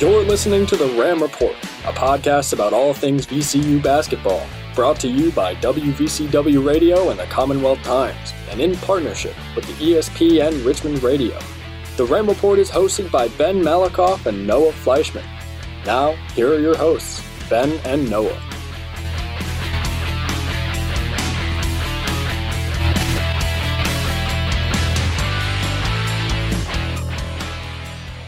You're listening to The Ram Report, a podcast about all things VCU basketball, brought to you by WVCW Radio and the Commonwealth Times, and in partnership with the ESPN Richmond Radio. The Ram Report is hosted by Ben Malakoff and Noah Fleischman. Now, here are your hosts, Ben and Noah.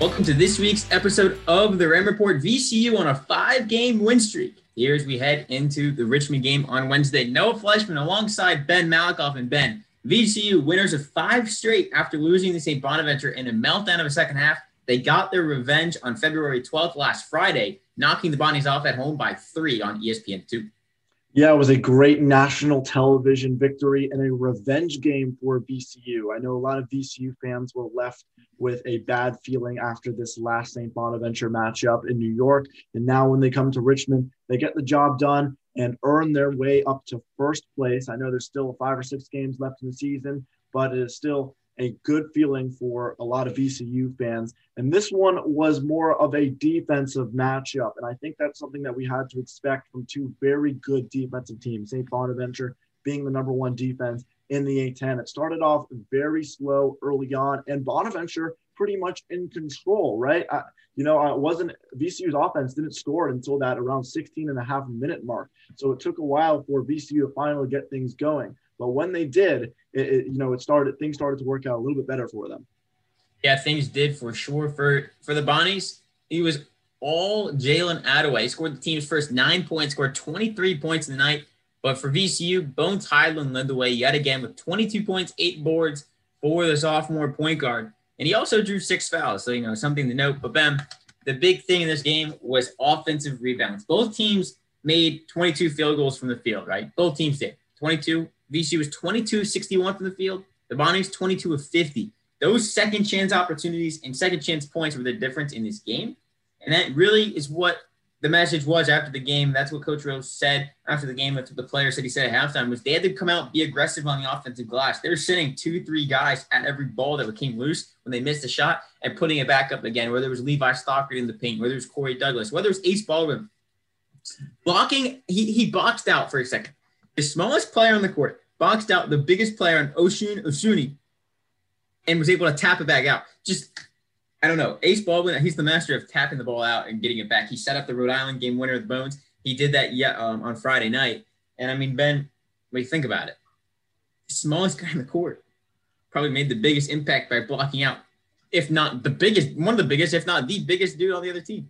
Welcome to this week's episode of the Ram Report VCU on a five game win streak. Here as we head into the Richmond game on Wednesday. Noah Fleischman alongside Ben Malakoff and Ben. VCU winners of five straight after losing to St. Bonaventure in a meltdown of a second half. They got their revenge on February 12th last Friday, knocking the Bonnies off at home by three on ESPN2. Yeah, it was a great national television victory and a revenge game for VCU. I know a lot of VCU fans were left with a bad feeling after this last St. Bonaventure matchup in New York. And now, when they come to Richmond, they get the job done and earn their way up to first place. I know there's still five or six games left in the season, but it is still a good feeling for a lot of VCU fans. And this one was more of a defensive matchup. And I think that's something that we had to expect from two very good defensive teams, St. Bonaventure being the number one defense in the A10. It started off very slow early on, and Bonaventure pretty much in control, right? I, you know, it wasn't VCU's offense didn't score until that around 16 and a half minute mark. So it took a while for VCU to finally get things going. But when they did, it, it, you know, it started things started to work out a little bit better for them. Yeah, things did for sure for for the Bonnies. He was all Jalen Adaway. He scored the team's first nine points, scored 23 points in the night. But for VCU, Bones Hyland led the way yet again with 22 points, eight boards for the sophomore point guard. And he also drew six fouls. So, you know, something to note. But, Ben, the big thing in this game was offensive rebounds. Both teams made 22 field goals from the field, right? Both teams did. 22. VCU was 22 61 from the field. The Bonnies 22 of 50. Those second chance opportunities and second chance points were the difference in this game. And that really is what the message was after the game. That's what Coach Rhoades said after the game. That's what the player said he said at halftime was they had to come out be aggressive on the offensive glass. They're sitting two, three guys at every ball that came loose when they missed a shot and putting it back up again. Whether it was Levi Stockard in the paint, whether it was Corey Douglas, whether it was Ace Baldwin blocking, he he boxed out for a second. The smallest player on the court boxed out the biggest player on Osun Osunniyi and was able to tap it back out. Just I don't know. Ace Baldwin, he's the master of tapping the ball out and getting it back. He set up the Rhode Island game winner with Bones. He did that yeah, um, on Friday night. And I mean, Ben, when you think about it, smallest guy in the court probably made the biggest impact by blocking out, if not the biggest, one of the biggest, if not the biggest dude on the other team.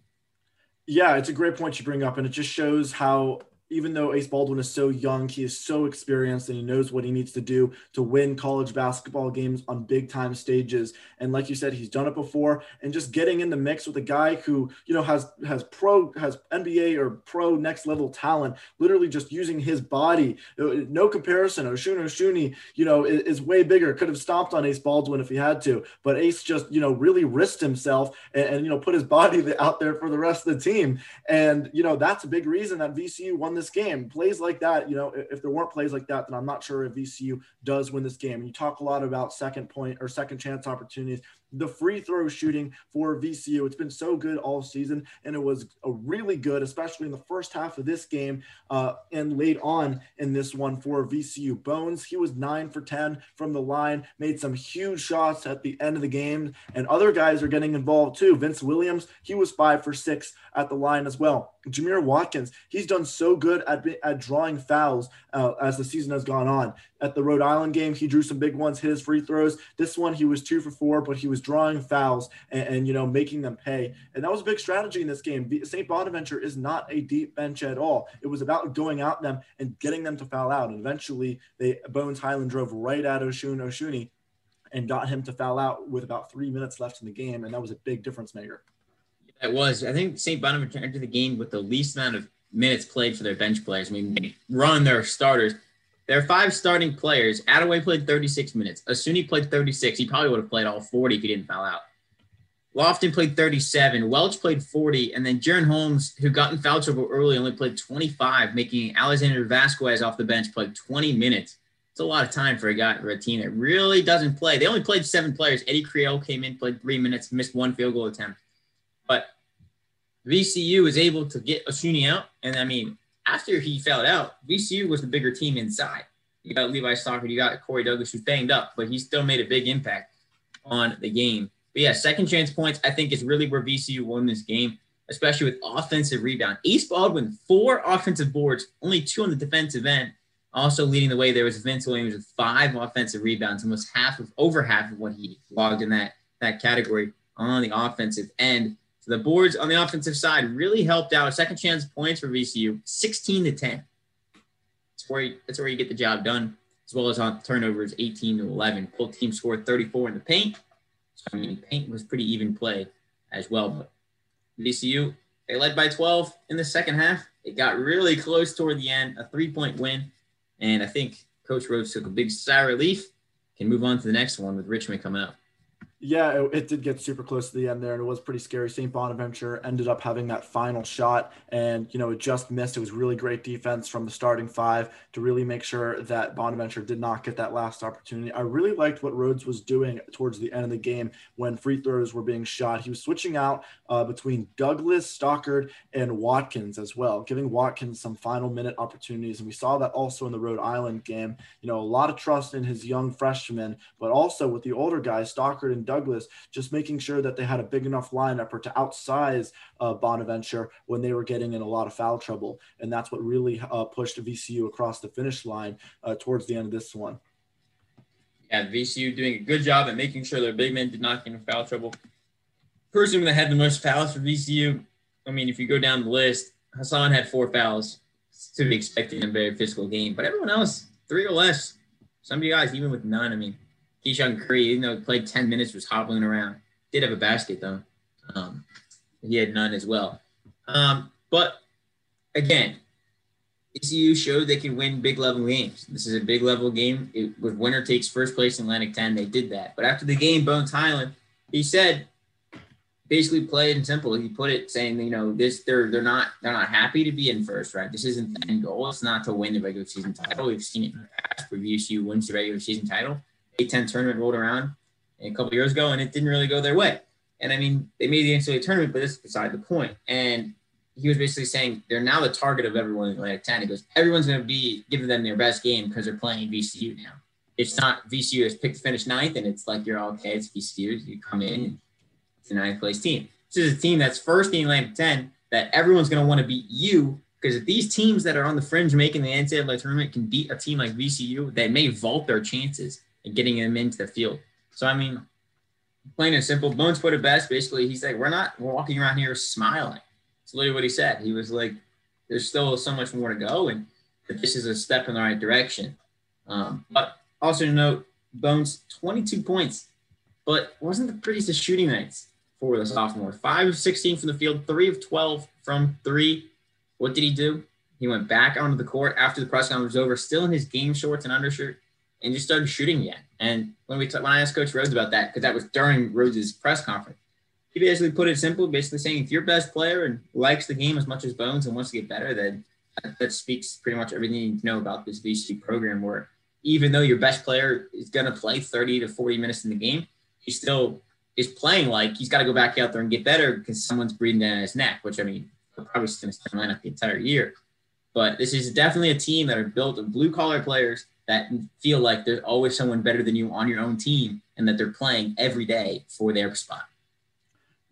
Yeah, it's a great point you bring up, and it just shows how even though Ace Baldwin is so young, he is so experienced and he knows what he needs to do to win college basketball games on big time stages. And like you said, he's done it before. And just getting in the mix with a guy who, you know, has has pro has NBA or pro next level talent, literally just using his body. Uh, no comparison. Osun Osunniyi, you know, is, is, way bigger. Could have stomped on Ace Baldwin if he had to, but Ace just, you know, really risked himself and, and you know put his body out there for the rest of the team. And you know that's a big reason that VCU won this this game. Plays like that, you know, if there weren't plays like that, then I'm not sure if VCU does win this game. And you talk a lot about second point or second chance opportunities the free throw shooting for VCU. It's been so good all season, and it was really good, especially in the first half of this game uh, and late on in this one for VCU. Bones, he was nine for 10 from the line, made some huge shots at the end of the game, and other guys are getting involved too. Vince Williams, he was five for six at the line as well. Jamir Watkins, he's done so good at, at drawing fouls uh, as the season has gone on. At the Rhode Island game, he drew some big ones, hit his free throws. This one, he was two for four, but he was drawing fouls and, and, you know making them pay, and that was a big strategy in this game. St. Bonaventure is not a deep bench at all. It was about going out them and getting them to foul out, and eventually they Bones Hyland drove right at Osun Osunniyi and got him to foul out with about three minutes left in the game, and that was a big difference maker. It was. I think St. Bonaventure entered the game with the least amount of minutes played for their bench players. I mean, run their starters. There are five starting players. Adaway played 36 minutes. Osunniyi played 36. He probably would have played all 40 if he didn't foul out. Lofton played 37. Welch played 40. And then Jaren Holmes, who got in foul trouble early, only played 25, making Alexander Vasquez off the bench play 20 minutes. It's a lot of time for a guy for a team that really doesn't play. They only played seven players. Eddie Creel came in, played three minutes, missed one field goal attempt. But VCU was able to get Osunniyi out. And I mean, after he fouled out, VCU was the bigger team inside. You got Levi Stockard, you got Corey Douglas, who's banged up, but he still made a big impact on the game. But yeah, second chance points, I think, is really where VCU won this game, especially with offensive rebound. Ace Baldwin, four offensive boards, only two on the defensive end. Also leading the way, there was Vince Williams with five offensive rebounds, almost half of over half of what he logged in that that category on the offensive end. So the boards on the offensive side really helped out. Second chance points for VCU, 16 to 10. That's where you, that's where you get the job done, as well as on turnovers, 18 to 11. Both teams scored 34 in the paint. So I mean, paint was pretty even play as well. But VCU they led by 12 in the second half. It got really close toward the end, a three-point win, and I think Coach Rhoades took a big sigh of relief. Can move on to the next one with Richmond coming up. Yeah, it, it, did get super close to the end there, and it was pretty scary. St. Bonaventure ended up having that final shot, and you know it just missed. It was really great defense from the starting five to really make sure that Bonaventure did not get that last opportunity. I really liked what Rhoades was doing towards the end of the game when free throws were being shot. He was switching out uh, between Douglas, Stockard, and Watkins as well, giving Watkins some final minute opportunities, and we saw that also in the Rhode Island game. You know, a lot of trust in his young freshmen, but also with the older guys, Stockard and Douglas, just making sure that they had a big enough lineup or to outsize uh, Bonaventure when they were getting in a lot of foul trouble. And that's what really uh, pushed VCU across the finish line uh, towards the end of this one. Yeah, VCU doing a good job at making sure their big men did not get in foul trouble. Person that had the most fouls for VCU, I mean, if you go down the list, Hassan had four fouls. To be expected in a very physical game, but everyone else, three or less. Some of you guys, even with none, I mean, KeShawn Curry, even though he played 10 minutes, was hobbling around. Did have a basket, though. Um, he had none as well. Um, but again, VCU showed they can win big level games. This is a big level game. It was winner takes first place in Atlantic 10. They did that. But after the game, Bones Hyland, he said, basically played and simple. He put it saying, you know, this they're they're not they're not happy to be in first, right? This isn't the end goal. It's not to win the regular season title. We've seen it in the past where wins the regular season title. A10 tournament rolled around a couple years ago, and it didn't really go their way. And I mean, they made the NCAA tournament, but this is beside the point. And he was basically saying they're now the target of everyone in Atlantic 10. He goes, everyone's going to be giving them their best game because they're playing VCU now. It's not VCU has picked to finish ninth, and it's like you're all okay. It's VCU. You come in, it's a ninth place team. This is a team that's first in Atlantic 10 that everyone's going to want to beat you because if these teams that are on the fringe making the NCAA tournament can beat a team like VCU, they may vault their chances and getting him into the field. So I mean, plain and simple, Bones put it best. Basically, he's like, we're not walking around here smiling. It's literally what he said. He was like, there's still so much more to go, and this is a step in the right direction. Um, but also to note, Bones 22 points, but wasn't the prettiest of shooting nights for the sophomore. Five of 16 from the field, three of 12 from three. What did he do? He went back onto the court after the press conference was over, still in his game shorts and undershirt, and just started shooting again. And when we t- when I asked Coach Rhoades about that, because that was during Rhoades's press conference, he basically put it simple, basically saying if your best player and likes the game as much as Bones and wants to get better, then that, that speaks pretty much everything you know about this VC program. Where even though your best player is going to play 30 to 40 minutes in the game, he still is playing like he's got to go back out there and get better because someone's breathing down his neck. Which I mean, probably going to stay lineup the entire year. But this is definitely a team that are built of blue collar players that feel like there's always someone better than you on your own team and that they're playing every day for their spot.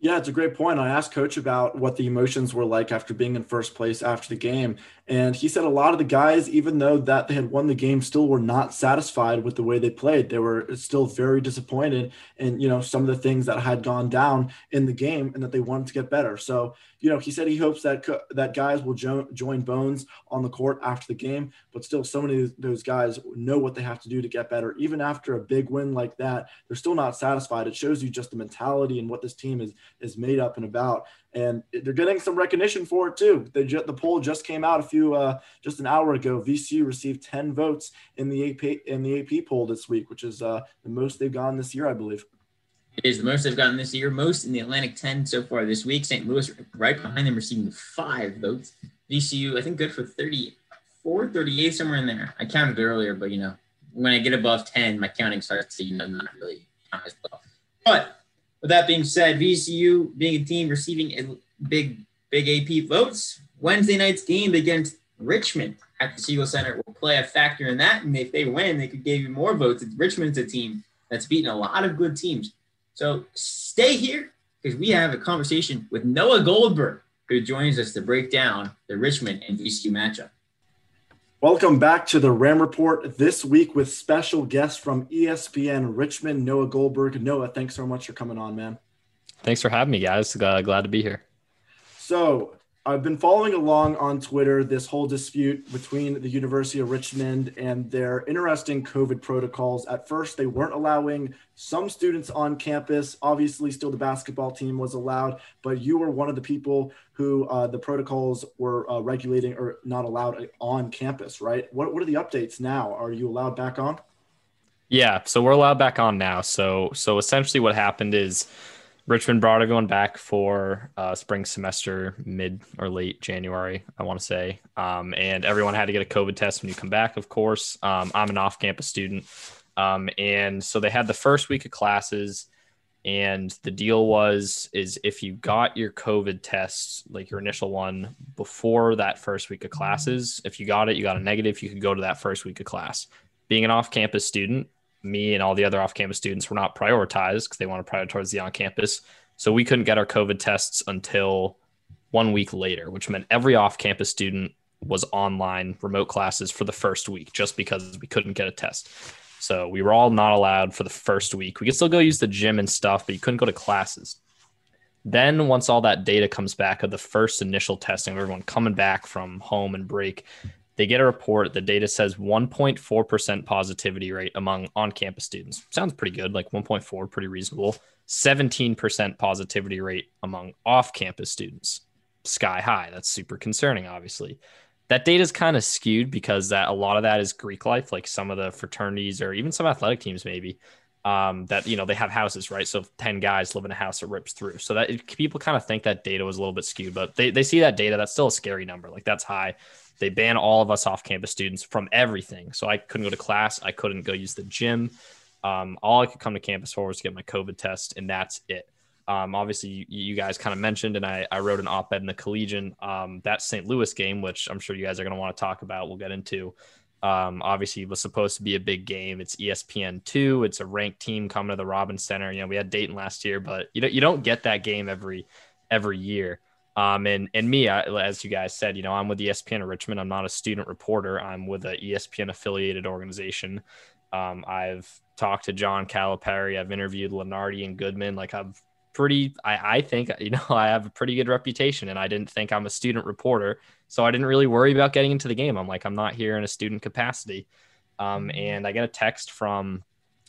Yeah, it's a great point. I asked coach about what the emotions were like after being in first place after the game. And he said a lot of the guys, even though that they had won the game, still were not satisfied with the way they played. They were still very disappointed in, you know, some of the things that had gone down in the game and that they wanted to get better. So, you know, he said he hopes that that guys will jo- join Bones on the court after the game, but still so many of those guys know what they have to do to get better. Even after a big win like that, they're still not satisfied. It shows you just the mentality and what this team is is made up and about. And they're getting some recognition for it too. They ju- the poll just came out a few, uh, just an hour ago. VCU received 10 votes in the AP in the AP poll this week, which is uh, the most they've gotten this year, I believe. It is the most they've gotten this year, most in the Atlantic 10 so far this week. St. Louis right behind them, receiving five votes. VCU, I think, good for 34, 38, somewhere in there. I counted earlier, but you know, when I get above 10, my counting starts to, you know, not really count as well. But with that being said, VCU being a team receiving a big, big AP votes, Wednesday night's game against Richmond at the Siegel Center will play a factor in that. And if they win, they could give you more votes. Richmond's a team that's beaten a lot of good teams. So stay here because we have a conversation with Noah Goldberg, who joins us to break down the Richmond and VCU matchup. Welcome back to the Ram Report this week with special guest from ESPN Richmond, Noah Goldberg. Noah, thanks so much for coming on, man. Thanks for having me, guys. Uh, glad to be here. So, I've been following along on Twitter this whole dispute between the University of Richmond and their interesting COVID protocols. At first, they weren't allowing some students on campus. Obviously, still the basketball team was allowed, but you were one of the people who uh, the protocols were uh, regulating or not allowed on campus, right? What, what are the updates now? Are you allowed back on? Yeah, so we're allowed back on now. So so essentially, what happened is Richmond brought everyone back for uh, spring semester, mid or late January, I want to say. Um, and everyone had to get a COVID test when you come back, of course. Um, I'm an off campus student. Um, and so they had the first week of classes. And the deal was is if you got your COVID test, like your initial one, before that first week of classes, if you got it, you got a negative, you could go to that first week of class. Being an off campus student, me and all the other off campus students were not prioritized because they want to prioritize the on campus. So we couldn't get our COVID tests until one week later, which meant every off campus student was online remote classes for the first week just because we couldn't get a test. So we were all not allowed for the first week. We could still go use the gym and stuff, but you couldn't go to classes. Then, once all that data comes back of the first initial testing of everyone coming back from home and break, they get a report. The data says 1.4% positivity rate among on campus students. Sounds pretty good, like 1.4, pretty reasonable. 17% positivity rate among off campus students. Sky high. That's super concerning, obviously. That data is kind of skewed because that a lot of that is Greek life, like some of the fraternities or even some athletic teams, maybe um, that you know they have houses, right? So 10 guys live in a house that rips through. So that it, people kind of think that data was a little bit skewed, but they, they see that data. That's still a scary number. Like that's high. They ban all of us off campus students from everything. So I couldn't go to class. I couldn't go use the gym. Um, all I could come to campus for was to get my COVID test, and that's it. Um, obviously, you, you guys kind of mentioned, and I, I wrote an op ed in the Collegian. Um, that St. Louis game, which I'm sure you guys are going to want to talk about, we'll get into. Um, obviously, was supposed to be a big game. It's ESPN two. It's a ranked team coming to the Robins Center. You know, we had Dayton last year, but you don't you don't get that game every every year. Um, and and me, I, as you guys said, you know, I'm with ESPN Richmond. I'm not a student reporter. I'm with a ESPN affiliated organization. Um, I've talked to John Calipari. I've interviewed Lunardi and Goodman. Like I've pretty, I, I think, you know, I have a pretty good reputation and I didn't think I'm a student reporter. So I didn't really worry about getting into the game. I'm like, I'm not here in a student capacity. Um, and I get a text from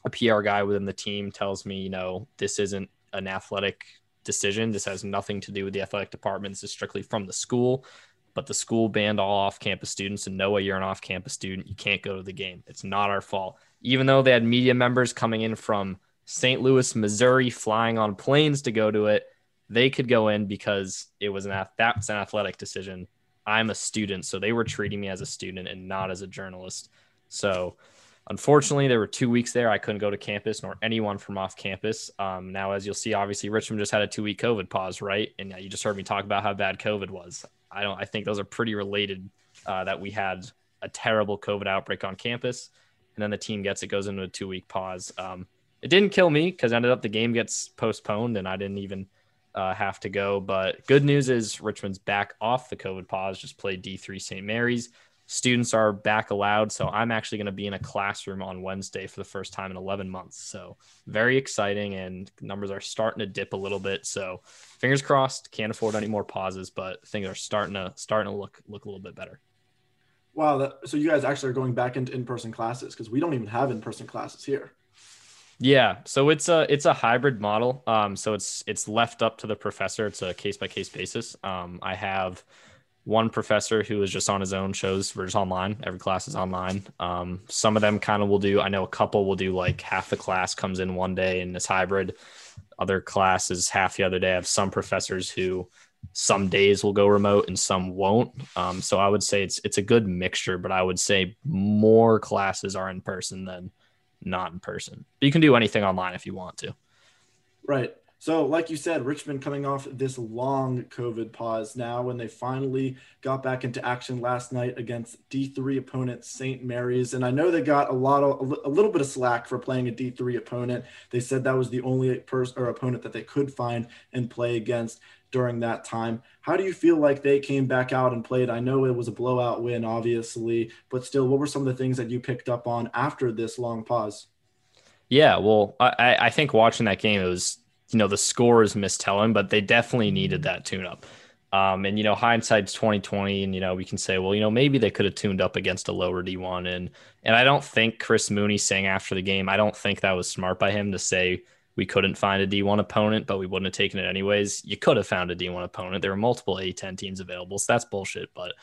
a PR guy within the team tells me, you know, this isn't an athletic decision. This has nothing to do with the athletic department. This is strictly from the school. But the school banned all off campus students. And Noah, you're an off campus student. You can't go to the game. It's not our fault. Even though they had media members coming in from St. Louis, Missouri, flying on planes to go to it, they could go in because it was an that's an athletic decision. I'm a student, so they were treating me as a student and not as a journalist. So Unfortunately, there were two weeks there. I couldn't go to campus nor anyone from off campus. Um, now, as you'll see, obviously Richmond just had a two week COVID pause, right? And you just heard me talk about how bad COVID was. I don't. I think those are pretty related. Uh, that we had a terrible COVID outbreak on campus, and then the team gets it goes into a two week pause. Um, it didn't kill me because ended up the game gets postponed, and I didn't even uh, have to go. But good news is Richmond's back off the COVID pause, just played D3 St. Mary's. Students are back allowed. So I'm actually going to be in a classroom on Wednesday for the first time in 11 months. So very exciting. And numbers are starting to dip a little bit. So fingers crossed, can't afford any more pauses, but things are starting to starting to look look a little bit better. Wow. That, so you guys actually are going back into in-person classes because we don't even have in-person classes here. Yeah, so it's a it's a hybrid model. Um, so it's it's left up to the professor. It's a case by case basis. Um, I have one professor who is just on his own shows for just online. Every class is online. Um, some of them kind of will do. I know a couple will do like half the class comes in one day and it's hybrid. Other classes half the other day. I have some professors who some days will go remote and some won't. Um, so I would say it's it's a good mixture, but I would say more classes are in person than not in person. But you can do anything online if you want to. Right. So, like you said, Richmond coming off this long COVID pause now when they finally got back into action last night against D3 opponent St. Mary's. And I know they got a lot of a little bit of slack for playing a D3 opponent. They said that was the only person or opponent that they could find and play against during that time. How do you feel like they came back out and played? I know it was a blowout win, obviously, but still, what were some of the things that you picked up on after this long pause? Yeah, well, I, I think watching that game, it was, you know, the score is mistelling, but they definitely needed that tune up. Um, and you know, hindsight's twenty twenty, and you know, we can say, well, you know, maybe they could have tuned up against a lower D one, and and I don't think Chris Mooney saying after the game, I don't think that was smart by him to say we couldn't find a D1 opponent, but we wouldn't have taken it anyways. You could have found a D1 opponent. There were multiple A10 teams available, so that's bullshit. But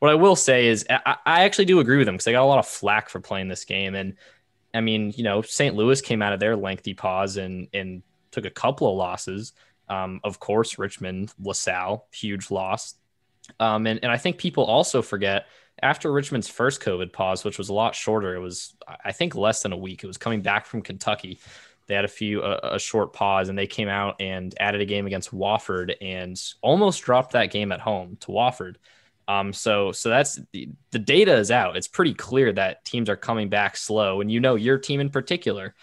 what I will say is, I, I actually do agree with them because they got a lot of flack for playing this game. And I mean, you know, St. Louis came out of their lengthy pause and and took a couple of losses. Um, of course, Richmond, LaSalle, huge loss. Um, and, and I think people also forget after Richmond's first COVID pause, which was a lot shorter, it was, I think, less than a week. It was coming back from Kentucky. They had a few a, short pause, and they came out and added a game against Wofford and almost dropped that game at home to Wofford. Um, so so that's the, the data is out. It's pretty clear that teams are coming back slow, and you know your team in particular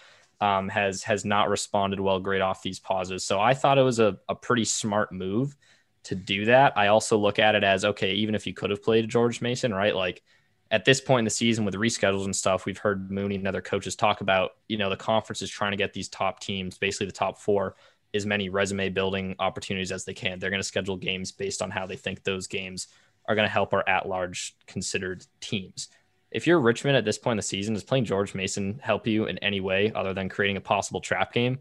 um, has has not responded well great off these pauses. So I thought it was a, a pretty smart move to do that. I also look at it as okay, even if you could have played George Mason, right? Like at this point in the season with reschedules and stuff, we've heard Mooney and other coaches talk about, you know, the conference is trying to get these top teams, basically the top four, as many resume building opportunities as they can. They're going to schedule games based on how they think those games are going to help our at large considered teams. If you're Richmond at this point in the season, does playing George Mason help you in any way other than creating a possible trap game?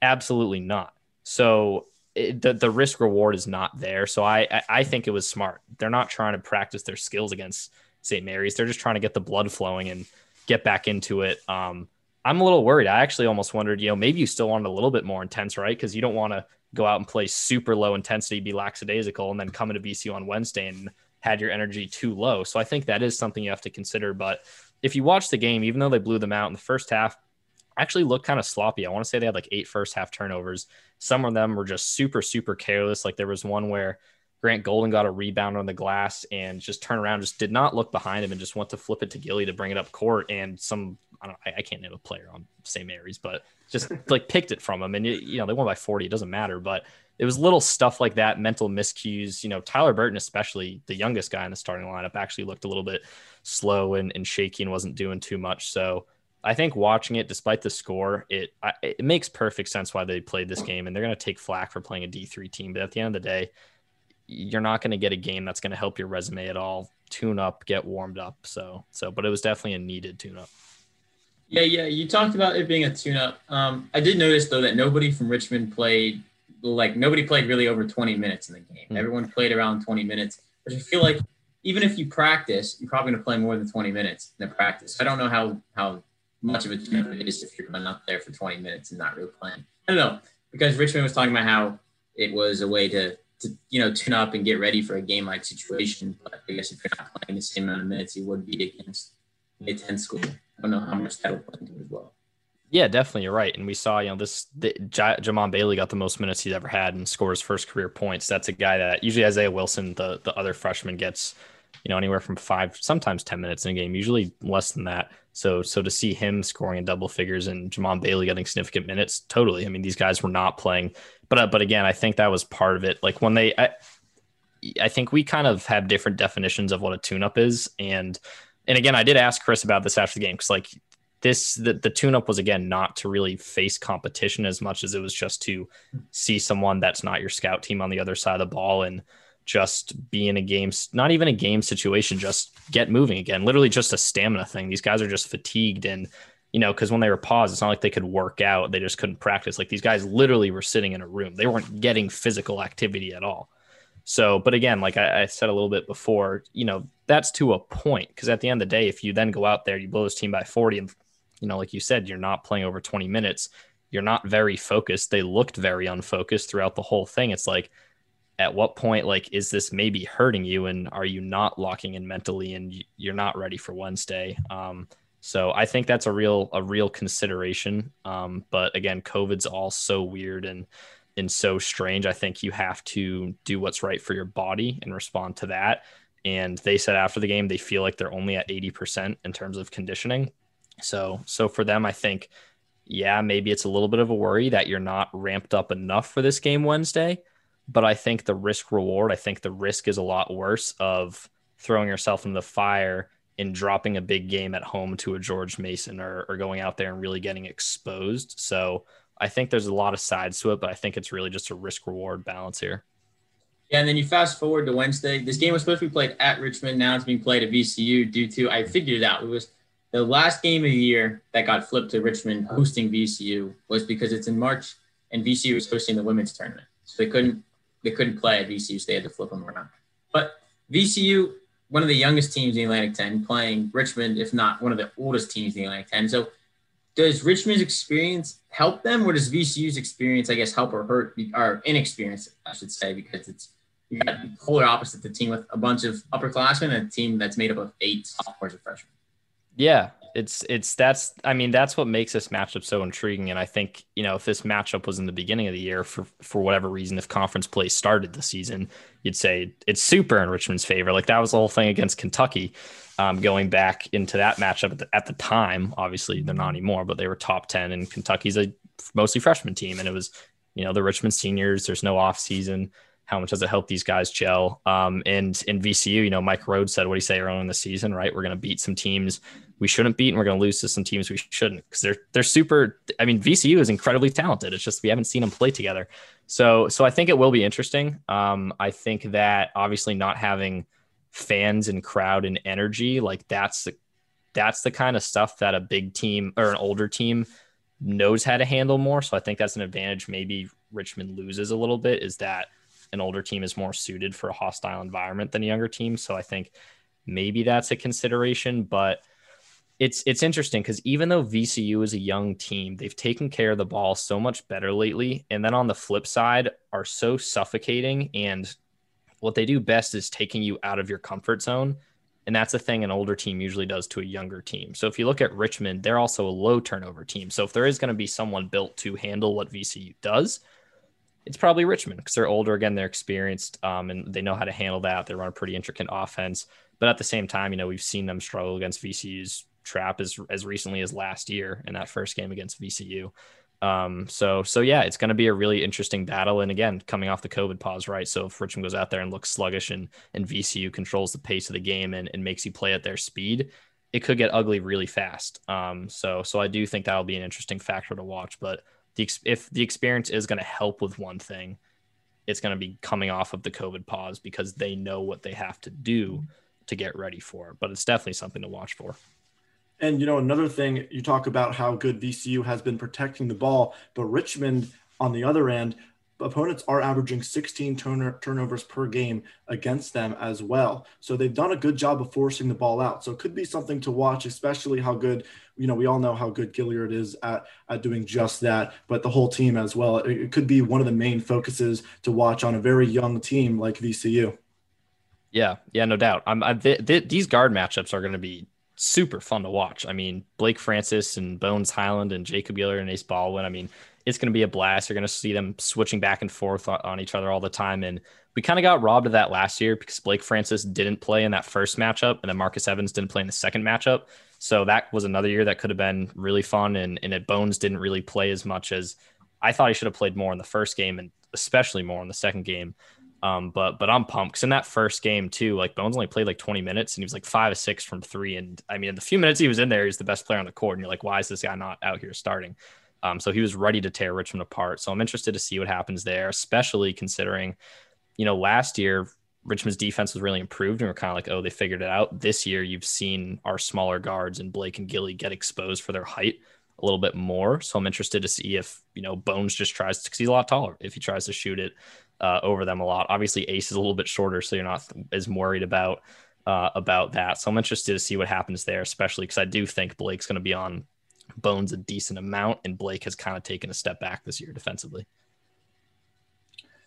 Absolutely not. So it, the, the risk reward is not there. So I, I think it was smart. They're not trying to practice their skills against St. Mary's. They're just trying to get the blood flowing and get back into it. Um, I'm a little worried. I actually almost wondered, you know, maybe you still want it a little bit more intense, right? Because you don't want to go out and play super low intensity, be lackadaisical, and then come into VCU on Wednesday and had your energy too low. So I think that is something you have to consider. But if you watch the game, even though they blew them out in the first half, actually looked kind of sloppy. I want to say they had like eight first half turnovers. Some of them were just super, super careless. Like there was one where Grant Golden got a rebound on the glass and just turned around, just did not look behind him and just went to flip it to Gilly to bring it up court. And some, I don't I, can't name a player on St. Mary's, but just like picked it from him. And, you know, they won by 40. It doesn't matter. But it was little stuff like that, mental miscues. You know, Tyler Burton, especially the youngest guy in the starting lineup, actually looked a little bit slow and, and shaky and wasn't doing too much. So, I think watching it, despite the score, it it makes perfect sense why they played this game, and they're going to take flack for playing a D three team. But at the end of the day, you're not going to get a game that's going to help your resume at all. Tune up, get warmed up. So, so, but it was definitely a needed tune up. Yeah, yeah. You talked about it being a tune up. Um, I did notice though that nobody from Richmond played, like nobody played really over 20 minutes in the game. Mm-hmm. Everyone played around 20 minutes, which I feel like even if you practice, you're probably going to play more than 20 minutes in the practice. I don't know how how much of a tune up it is if you're going up there for 20 minutes and not really playing. I don't know because Richmond was talking about how it was a way to to you know tune up and get ready for a game like situation. But I guess if you're not playing the same amount of minutes you would be against a 10 school, I don't know how much that would play into as well. Yeah, definitely. You're right. And we saw, you know, this the, J- Jamon Bailey got the most minutes he's ever had and scores first career points. That's a guy that usually Isaiah Wilson, the the other freshman, gets you know, anywhere from five, sometimes 10 minutes in a game, usually less than that. So, so to see him scoring in double figures and Jamon Bailey getting significant minutes, totally. I mean, these guys were not playing, but, uh, but again, I think that was part of it. Like when they, I, I think we kind of have different definitions of what a tune up is. And, and again, I did ask Chris about this after the game because like this the, the tune up was again not to really face competition as much as it was just to see someone that's not your scout team on the other side of the ball and just be in a game not even a game situation just get moving again. Literally just a stamina thing. These guys are just fatigued and you know because when they were paused it's not like they could work out. They just couldn't practice. Like these guys literally were sitting in a room. They weren't getting physical activity at all. So, but again, like I, I, said a little bit before, you know, that's to a point. Because at the end of the day, if you then go out there, you blow this team by 40 and you know, like you said, you're not playing over 20 minutes. You're not very focused. They looked very unfocused throughout the whole thing. It's like, at what point, like, is this maybe hurting you? And are you not locking in mentally and you're not ready for Wednesday? Um, so I think that's a real, a real consideration. Um, but again, COVID's all so weird and, and so strange. I think you have to do what's right for your body and respond to that. And they said after the game, they feel like they're only at 80% in terms of conditioning. So, so for them, I think, yeah, maybe it's a little bit of a worry that you're not ramped up enough for this game Wednesday. But I think the risk reward, I think the risk is a lot worse of throwing yourself in the fire and dropping a big game at home to a George Mason or, or going out there and really getting exposed. So I think there's a lot of sides to it, but I think it's really just a risk reward balance here. Yeah, and then you fast forward to Wednesday. This game was supposed to be played at Richmond. Now it's being played at VCU due to I figured it out. It was the last game of the year that got flipped to Richmond hosting VCU was because it's in March and VCU was hosting the women's tournament. So they couldn't they couldn't play at VCU, so they had to flip them around. But VCU, one of the youngest teams in the Atlantic 10, playing Richmond, if not one of the oldest teams in the Atlantic 10. So does Richmond's experience help them, or does VCU's experience, I guess, help or hurt, or inexperience, I should say, because it's you got polar opposite the team with a bunch of upperclassmen and a team that's made up of eight sophomores and freshmen. Yeah, it's it's that's I mean that's what makes this matchup so intriguing. And I think you know if this matchup was in the beginning of the year for for whatever reason, if conference play started the season, you'd say it's super in Richmond's favor. Like that was the whole thing against Kentucky, um, going back into that matchup at the, at the time. Obviously they're not anymore, but they were top ten, and Kentucky's a mostly freshman team, and it was you know the Richmond seniors. There's no off season how much does it help these guys gel? Um, and in VCU, you know, Mike Rhoades said what he say earlier in the season, right? We're going to beat some teams we shouldn't beat, and we're going to lose to some teams we shouldn't because they're they're super. I mean, VCU is incredibly talented. It's just we haven't seen them play together. So so I think it will be interesting. Um, I think that obviously not having fans and crowd and energy like that's the that's the kind of stuff that a big team or an older team knows how to handle more. So I think that's an advantage. Maybe Richmond loses a little bit is that an older team is more suited for a hostile environment than a younger team. So I think maybe that's a consideration, but it's it's interesting because even though VCU is a young team, they've taken care of the ball so much better lately. And then on the flip side, are so suffocating. And what they do best is taking you out of your comfort zone. And that's a thing an older team usually does to a younger team. So if you look at Richmond, they're also a low turnover team. So if there is going to be someone built to handle what VCU does, it's probably Richmond because they're older again, they're experienced, um, and they know how to handle that. They run a pretty intricate offense, but at the same time, you know, we've seen them struggle against VCU's trap as as recently as last year in that first game against VCU. Um, so so yeah, it's going to be a really interesting battle. And again, coming off the COVID pause, right? So if Richmond goes out there and looks sluggish and and VCU controls the pace of the game and, and makes you play at their speed, it could get ugly really fast. Um, so so I do think that'll be an interesting factor to watch, but the if the experience is going to help with one thing, it's going to be coming off of the COVID pause because they know what they have to do to get ready for it. But it's definitely something to watch for. And you know, another thing you talk about how good VCU has been protecting the ball, but Richmond on the other end, opponents are averaging 16 turn- turnovers per game against them as well. So they've done a good job of forcing the ball out. So it could be something to watch, especially how good, you know, we all know how good Gilyard is at, at doing just that, but the whole team as well. It, it could be one of the main focuses to watch on a very young team like VCU. Yeah, yeah, no doubt. I'm, I, th- th- these guard matchups are going to be super fun to watch. I mean, Blake Francis and Bones Hyland and Jacob Gilyard and Ace Baldwin. I mean, it's going to be a blast. You're going to see them switching back and forth on each other all the time. And we kind of got robbed of that last year because Blake Francis didn't play in that first matchup, and then Marcus Evans didn't play in the second matchup. So that was another year that could have been really fun. And and Bones didn't really play as much as I thought he should have played more in the first game, and especially more in the second game. Um, but but I'm pumped because in that first game too, like Bones only played like 20 minutes and he was like five or six from three. And I mean, in the few minutes he was in there, he's the best player on the court. And you're like, why is this guy not out here starting? Um, so he was ready to tear Richmond apart. So I'm interested to see what happens there, especially considering, you know, last year Richmond's defense was really improved and we're kind of like, oh, they figured it out. This year you've seen our smaller guards and Blake and Gilly get exposed for their height a little bit more. So I'm interested to see if, you know, Bones just tries to, because he's a lot taller, if he tries to shoot it uh, over them a lot. Obviously, Ace is a little bit shorter, so you're not as worried about uh, about that. So I'm interested to see what happens there, especially because I do think Blake's going to be on Bones a decent amount, and Blake has kind of taken a step back this year defensively.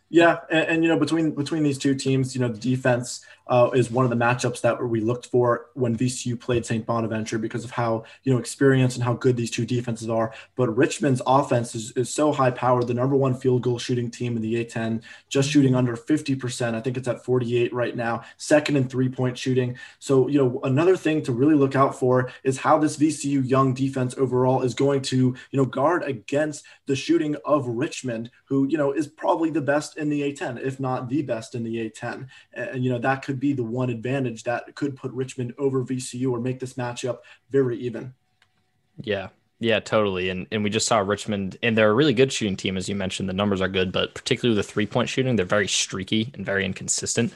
Yeah, and, and, you know between between these two teams, you know the defense uh, is one of the matchups that we looked for when VCU played St. Bonaventure because of how you know experience and how good these two defenses are. But Richmond's offense is, is so high powered, the number one field goal shooting team in the A10, just shooting under 50%. I think it's at 48 right now, second in three point shooting. So, you know, another thing to really look out for is how this VCU young defense overall is going to, you know, guard against the shooting of Richmond, who, you know, is probably the best in the A10, if not the best in the A10. And, you know, that could be the one advantage that could put Richmond over VCU or make this matchup very even. Yeah. Yeah, totally. And and we just saw Richmond and they're a really good shooting team, as you mentioned. The numbers are good, but particularly the three point shooting, they're very streaky and very inconsistent.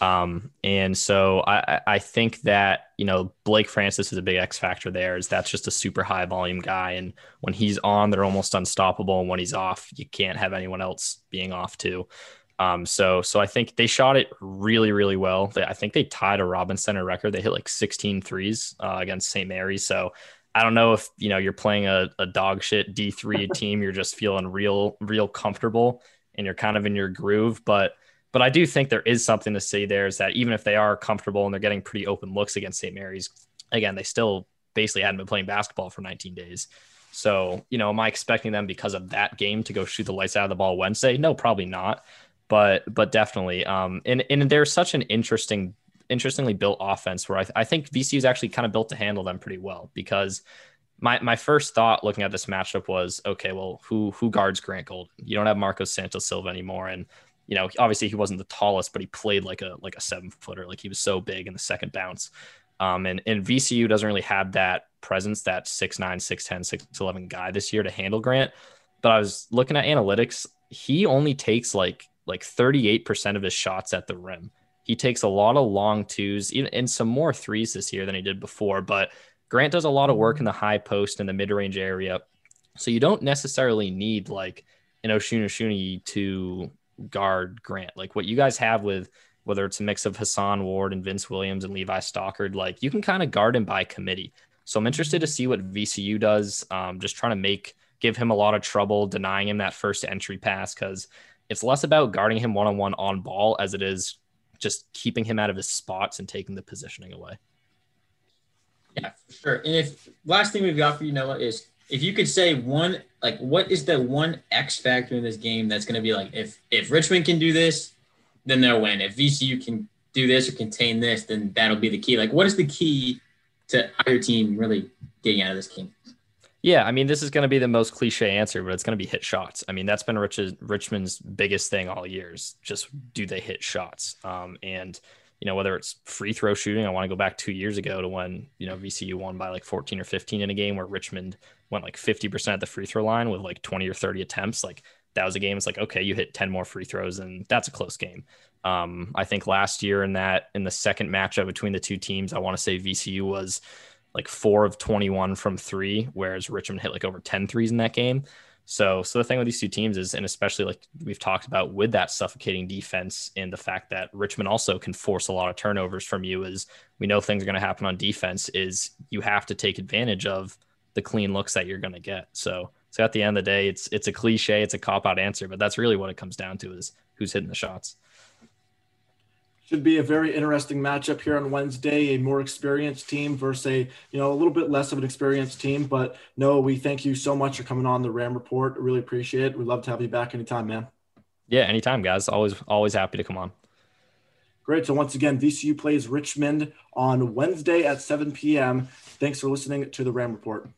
Um, and so I, I think that, you know, Blake Francis is a big X factor there is that's just a super high volume guy. And when he's on, they're almost unstoppable. And when he's off, you can't have anyone else being off too. Um, so so I think they shot it really really well. They, I think they tied a Robins Center record. They hit like 16 threes uh, against St. Mary's. So I don't know if you know you're playing a, a dog shit D3 team. You're just feeling real real comfortable and you're kind of in your groove. But but I do think there is something to say there is that even if they are comfortable and they're getting pretty open looks against St. Mary's, again they still basically hadn't been playing basketball for 19 days. So, you know, am I expecting them because of that game to go shoot the lights out of the ball Wednesday? No, probably not but but definitely um and and there's such an interesting interestingly built offense where I, th- I think VCU is actually kind of built to handle them pretty well because my my first thought looking at this matchup was okay well who who guards Grant Golden you don't have Marcus Santos Silva anymore and you know obviously he wasn't the tallest but he played like a like a seven footer like he was so big in the second bounce um and and VCU doesn't really have that presence that 6'9 6'10 6'11 guy this year to handle Grant but I was looking at analytics he only takes like like 38% of his shots at the rim. He takes a lot of long twos and some more threes this year than he did before. But Grant does a lot of work in the high post and the mid range area. So you don't necessarily need like an Osunniyi to guard Grant. Like what you guys have with whether it's a mix of Hassan Ward and Vince Williams and Levi Stockard, like you can kind of guard him by committee. So I'm interested to see what VCU does. Um, just trying to make give him a lot of trouble, denying him that first entry pass because it's less about guarding him one on one on ball as it is just keeping him out of his spots and taking the positioning away. Yeah, sure. And if last thing we've got for you, Noah, is if you could say one, like, what is the one X factor in this game that's going to be like, if if Richmond can do this, then they'll win. If VCU can do this or contain this, then that'll be the key. Like, what is the key to either team really getting out of this game? Yeah, I mean, this is going to be the most cliche answer, but it's going to be hit shots. I mean, that's been Richmond's biggest thing all years. Just do they hit shots? Um, and you know, whether it's free throw shooting, I want to go back two years ago to when you know VCU won by like 14 or 15 in a game where Richmond went like 50% at the free throw line with like 20 or 30 attempts. Like that was a game. It's like okay, you hit 10 more free throws, and that's a close game. Um, I think last year in that in the second matchup between the two teams, I want to say VCU was like four of 21 from three, whereas Richmond hit like over 10 threes in that game. So, so the thing with these two teams is, and especially like we've talked about with that suffocating defense and the fact that Richmond also can force a lot of turnovers from you is we know things are going to happen on defense is you have to take advantage of the clean looks that you're going to get. So, so at the end of the day, it's, it's a cliche, it's a cop out answer, but that's really what it comes down to is who's hitting the shots. Should be a very interesting matchup here on Wednesday. A more experienced team versus a you know a little bit less of an experienced team. But no, we thank you so much for coming on the Ram Report. Really appreciate it. We'd love to have you back anytime, man. Yeah, anytime, guys. Always always happy to come on. Great. So once again, VCU plays Richmond on Wednesday at 7 p.m. Thanks for listening to the Ram Report.